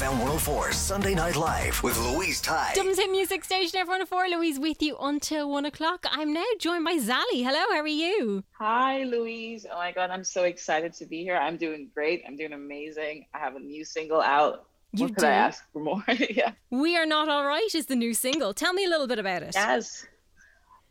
FM 104 Sunday Night Live with Louise Ty. Dublin's hit music station, F104. Louise with you until one o'clock. I'm now joined by Zali. Hello, how are you? Hi, Louise. Oh my God, I'm so excited to be here. I'm doing great. I'm doing amazing. I have a new single out. You what could do? I ask for more? yeah. We Are Not Alright is the new single. Tell me a little bit about it. Yes.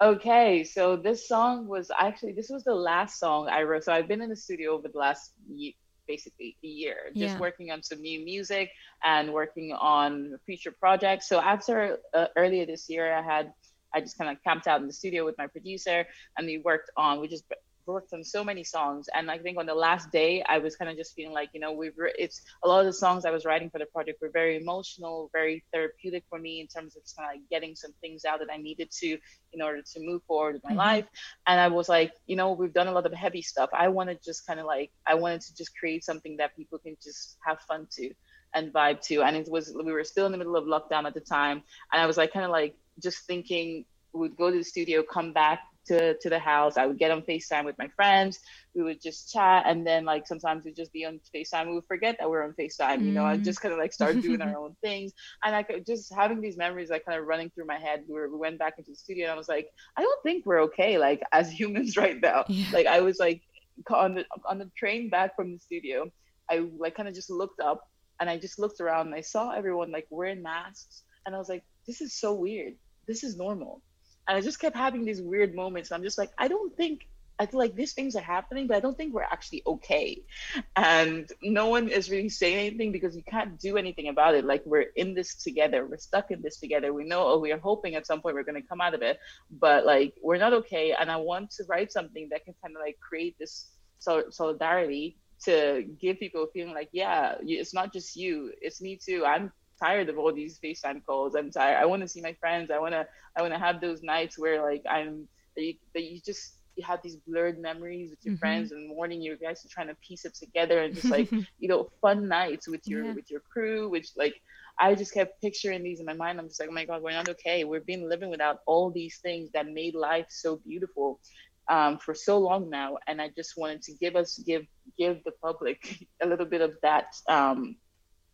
Okay, so this song was actually this was the last song I wrote. So I've been in the studio over the last ye- basically a year, just Yeah. working on some new music and working on future projects. So after uh, earlier this year, I had I just kind of camped out in the studio with my producer, and we worked on we just worked on so many songs. And I think on the last day, I was kind of just feeling like you know we've writ- it's a lot of the songs I was writing for the project were very emotional, very therapeutic for me in terms of just kind of like getting some things out that I needed to in order to move forward with my Mhm. life. And I was like, you know, we've done a lot of heavy stuff. I want to just kind of like, I wanted to just create something that people can just have fun to and vibe to. And it was, we were still in the middle of lockdown at the time. And I was like, kind of like just thinking, we'd go to the studio, come back to, to the house. I would get on FaceTime with my friends. We would just chat. And then like sometimes we'd just be on FaceTime. We would forget that we're on FaceTime. You know, I just kind of like start doing our mm-hmm. own things. And I could just having these memories like kind of running through my head. We, were, we went back into the studio and I was like, I don't think we're okay, like as humans right now. Yeah. Like I was like on the on the train back from the studio, I like kind of just looked up and I just looked around and I saw everyone like wearing masks and I was like, this is so weird. This is normal. And I just kept having these weird moments. I'm just like, I don't think I feel like these things are happening, but I don't think we're actually okay. And no one is really saying anything because you can't do anything about it. Like we're in this together. We're stuck in this together. We know, or we are hoping at some point we're going to come out of it, but like we're not okay. And I want to write something that can kind of like create this sol- solidarity to give people a feeling like, yeah, it's not just you, it's me too. I'm tired of all these FaceTime calls. I'm tired. I want to see my friends. I want to, I want to have those nights where like I'm, that you, that you just, you have these blurred memories with your Mhm. friends and in the morning you guys are trying to piece it together and just like, you know, fun nights with your, Yeah. with your crew, which like, I just kept picturing these in my mind. I'm just like, oh my God, we're not okay. We've been living without all these things that made life so beautiful um, for so long now. And I just wanted to give us, give, give the public a little bit of that um,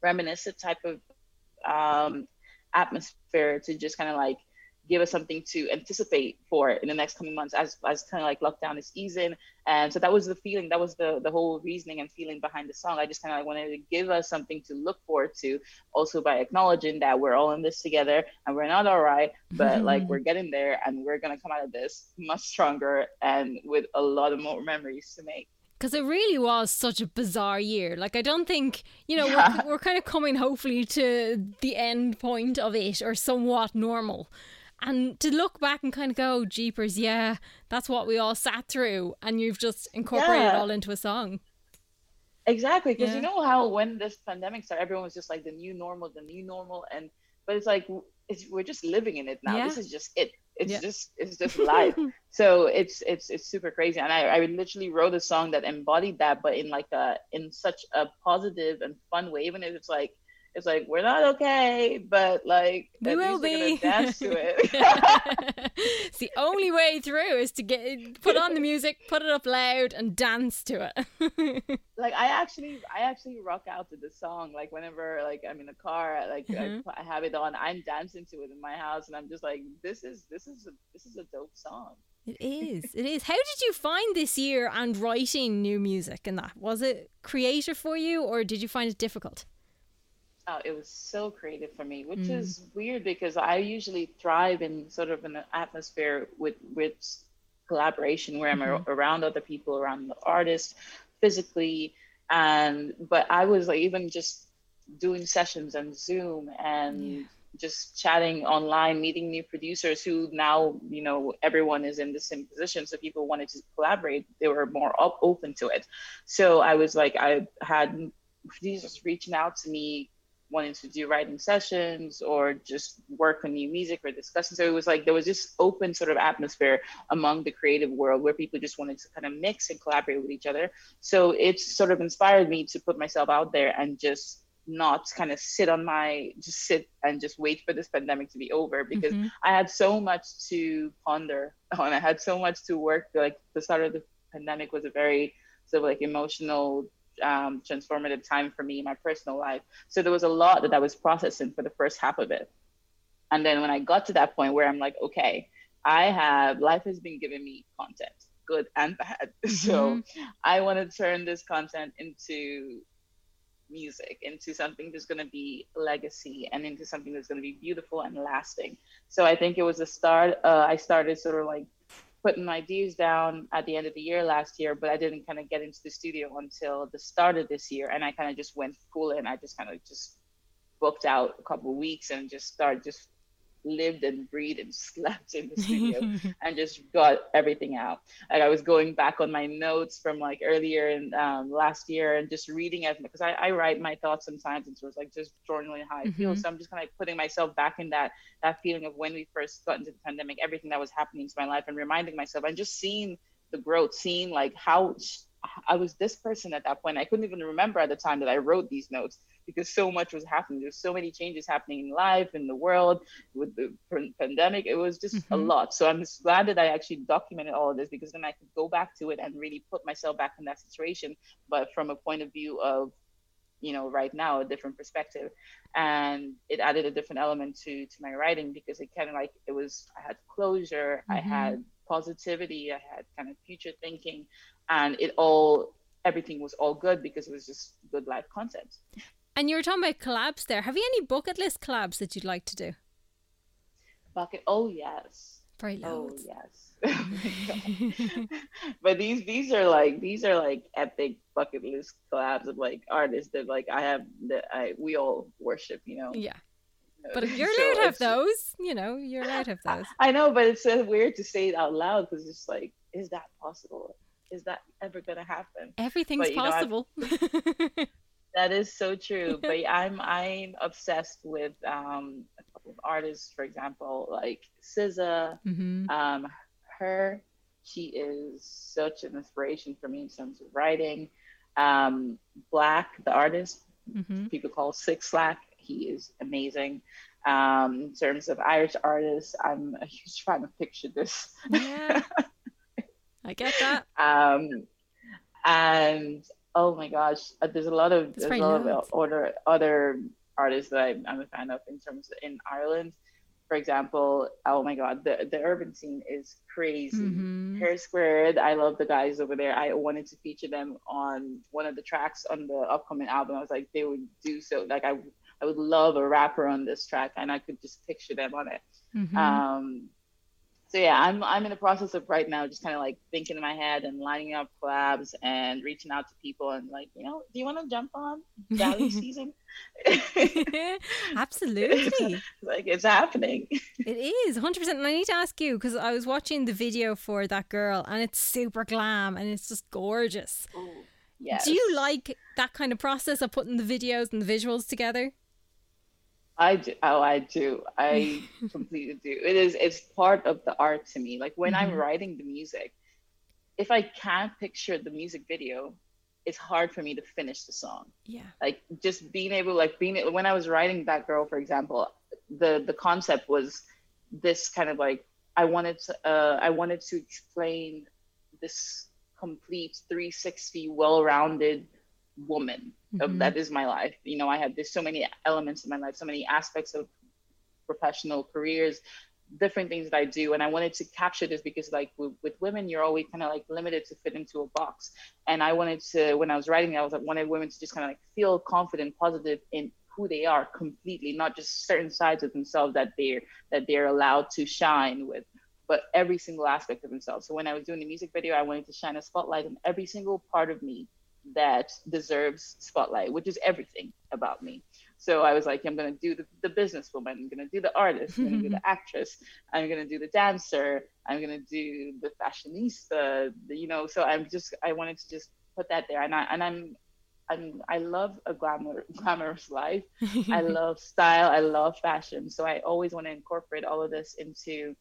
reminiscent type of um, atmosphere to just kind of like give us something to anticipate for in the next coming months as, as kind of like lockdown is easing. And so that was the feeling, that was the, the whole reasoning and feeling behind the song. I just kind of like wanted to give us something to look forward to, also by acknowledging that we're all in this together and we're not all right, but like we're getting there and we're going to come out of this much stronger and with a lot of more memories to make. Because it really was such a bizarre year. Like, I don't think, you know, Yeah. we're, we're kind of coming hopefully to the end point of it or somewhat normal. And to look back and kind of go, Jeepers, yeah, that's what we all sat through. And you've just incorporated it all into a song. Exactly, because Yeah. you know how when this pandemic started, everyone was just like the new normal, the new normal, and but it's like it's, we're just living in it now. Yeah. This is just it. It's Yeah. just it's just life. so it's it's it's super crazy, and I, I literally wrote a song that embodied that, but in like a in such a positive and fun way. Even if it's like it's like we're not okay, but like We will be. dance to it. it's the only way through is to get put on the music, put it up loud, and dance to it. like I actually I actually rock out to this song like whenever like I'm in a car like Mhm. I, I have it on I'm dancing to it in my house and I'm just like this is this is a this is a dope song It is. It is. How did you find this year and writing new music and that? Was it creative for you or did you find it difficult? Oh, it was so creative for me, which mm. is weird because I usually thrive in sort of an atmosphere with with collaboration where mm-hmm. I'm around other people, around the artists, physically, and but I was like even just doing sessions on Zoom and. Yeah just chatting online, meeting new producers who now, you know, everyone is in the same position. So people wanted to collaborate, they were more up, open to it. So I was like, I had producers reaching out to me wanting to do writing sessions or just work on new music or discussing. So it was like there was this open sort of atmosphere among the creative world where people just wanted to kind of mix and collaborate with each other. So it sort of inspired me to put myself out there and just not kind of sit on my just sit and just wait for this pandemic to be over because mm-hmm. I had so much to ponder on. I had so much to work. Like the start of the pandemic was a very sort of like emotional um, transformative time for me in my personal life. So there was a lot that I was processing for the first half of it. And then when I got to that point where I'm like, okay, I have life has been giving me content, good and bad. So mm-hmm. I want to turn this content into music, into something that's going to be legacy and into something that's going to be beautiful and lasting. So I think it was a start. Uh, I started sort of like putting my ideas down at the end of the year last year, but I didn't kind of get into the studio until the start of this year. And I kind of just went full in. I just kind of just booked out a couple weeks and just started just lived and breathed and slept in the studio and just got everything out. Like I was going back on my notes from like earlier in um, last year and just reading it because I, I, write my thoughts sometimes and so it's like just journaling how I mm-hmm. feel. So I'm just kind of like putting myself back in that that feeling of when we first got into the pandemic, everything that was happening to my life and reminding myself and just seeing the growth, seeing like how I was this person at that point. I couldn't even remember at the time that I wrote these notes because so much was happening. There's so many changes happening in life, in the world, with the pandemic. It was just mm-hmm. a lot. So I'm just glad that I actually documented all of this because then I could go back to it and really put myself back in that situation, but from a point of view of you know right now a different perspective and it added a different element to to my writing because it kind of like it was i had closure mm-hmm. i had positivity i had kind of future thinking and it all everything was all good because it was just good life content and you were talking about collabs there. Have you any bucket list collabs that you'd like to do? Bucket. Oh yes. Very loads. Oh yes. but these these are like these are like epic bucket list collabs of like artists that like I have that I we all worship. You know. Yeah. But if you're allowed to have those, you know, you're allowed to have those. I know, but it's so weird to say it out loud because it's like, is that possible? Is that ever gonna happen? Everything's but, possible. Know, that is so true. but I'm I'm obsessed with um, a couple of artists, for example, like SZA. Mm-hmm. Um, her, she is such an inspiration for me in terms of writing. Um, 6lack, the artist, mm-hmm. people call Six Slack. He is amazing. Um, in terms of Irish artists, I'm a huge fan of Picture This. Yeah, I get that. um, and Oh my gosh, uh, there's a lot of there's a lot of other other artists that I'm, I'm a fan of in terms of, in Ireland. For example, oh my god, the the urban scene is crazy. Mm-hmm. Hare Squead, I love the guys over there. I wanted to feature them on one of the tracks on the upcoming album. I was like, they would do so. Like I I would love a rapper on this track, and I could just picture them on it. Mm-hmm. Um, so yeah, I'm I'm in the process of right now just kind of like thinking in my head and lining up collabs and reaching out to people and like, you know, do you want to jump on Galley season? Absolutely. like it's happening. It is 100%. And I need to ask you because I was watching the video for that girl and it's super glam and it's just gorgeous. Ooh, yes. Do you like that kind of process of putting the videos and the visuals together? I do. Oh, I do. I completely do. It is. It's part of the art to me. Like when mm-hmm. I'm writing the music, if I can't picture the music video, it's hard for me to finish the song. Yeah. Like just being able, like being when I was writing that girl, for example, the the concept was this kind of like I wanted to uh, I wanted to explain this complete 360 well-rounded woman mm-hmm. that is my life you know i have there's so many elements in my life so many aspects of professional careers different things that I do. And I wanted to capture this because like with, with women, you're always kind of like limited to fit into a box. And I wanted to, when I was writing, I was like, wanted women to just kind of like feel confident, positive in who they are completely, not just certain sides of themselves that they're, that they're allowed to shine with, but every single aspect of themselves. So when I was doing the music video, I wanted to shine a spotlight on every single part of me that deserves spotlight, which is everything about me. So I was like, I'm gonna do the, the businesswoman, I'm gonna do the artist, I'm gonna do the actress, I'm gonna do the dancer, I'm gonna do the fashionista, the, you know. So I'm just I wanted to just put that there, and I and I'm I'm, I love a glamour, glamorous life. I love style. I love fashion. So I always want to incorporate all of this into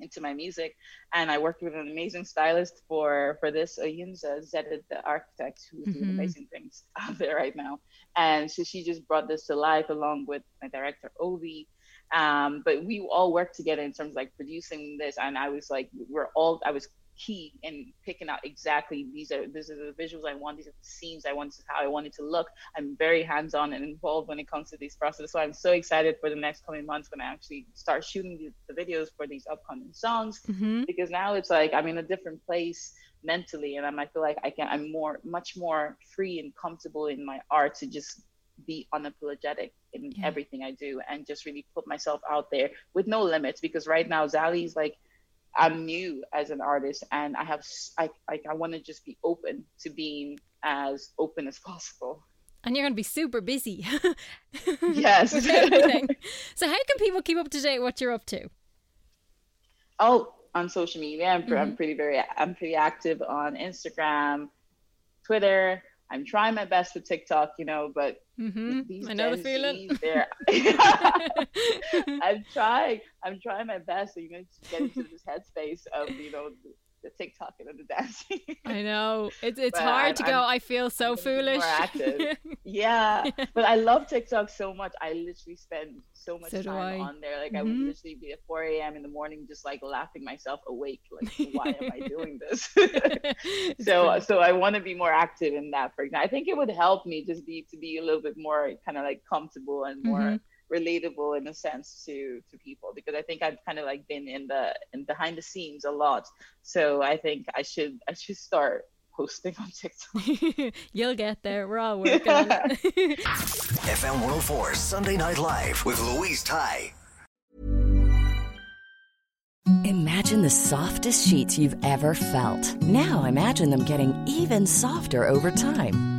into my music. And I worked with an amazing stylist for for this, Oyinza Zedid, the architect, who's mm-hmm. doing amazing things out there right now. And so she just brought this to life along with my director Ovi. Um, but we all worked together in terms of like producing this, and I was like, we're all I was key in picking out exactly these are these are the visuals I want, these are the scenes I want, this is how I want it to look. I'm very hands-on and involved when it comes to these processes. So I'm so excited for the next coming months when I actually start shooting the, the videos for these upcoming songs mm-hmm. because now it's like I'm in a different place mentally and I'm, I feel like I can I'm more much more free and comfortable in my art to just be unapologetic in yeah. everything I do and just really put myself out there with no limits because right now Zali's like I'm new as an artist and I have I like I want to just be open to being as open as possible. And you're going to be super busy. yes. So how can people keep up to date what you're up to? Oh, on social media, I'm, mm-hmm. I'm pretty very I'm pretty active on Instagram, Twitter. I'm trying my best with TikTok, you know, but mm-hmm. I know Gen the feeling. They're I'm trying. I'm trying my best. So you know, to get into this headspace of you know the TikTok and the dancing. I know it's it's hard I'm, to go. I'm, i feel so foolish. Yeah, but I love TikTok so much. I literally spend so much so time on there. Like mm-hmm. I would mm-hmm. literally be at 4 a.m. in the morning, just like laughing myself awake. Like, why am I doing this? so so I want to be more active in that. For example, I think it would help me just be to be a little bit more kind of like comfortable and more. Mm-hmm relatable in a sense to to people because I think I've kind of like been in the in behind the scenes a lot. So I think I should I should start posting on TikTok. You'll get there. We're all working on it. FM 104 Sunday Night Live with Louise Ty. Imagine the softest sheets you've ever felt. Now imagine them getting even softer over time.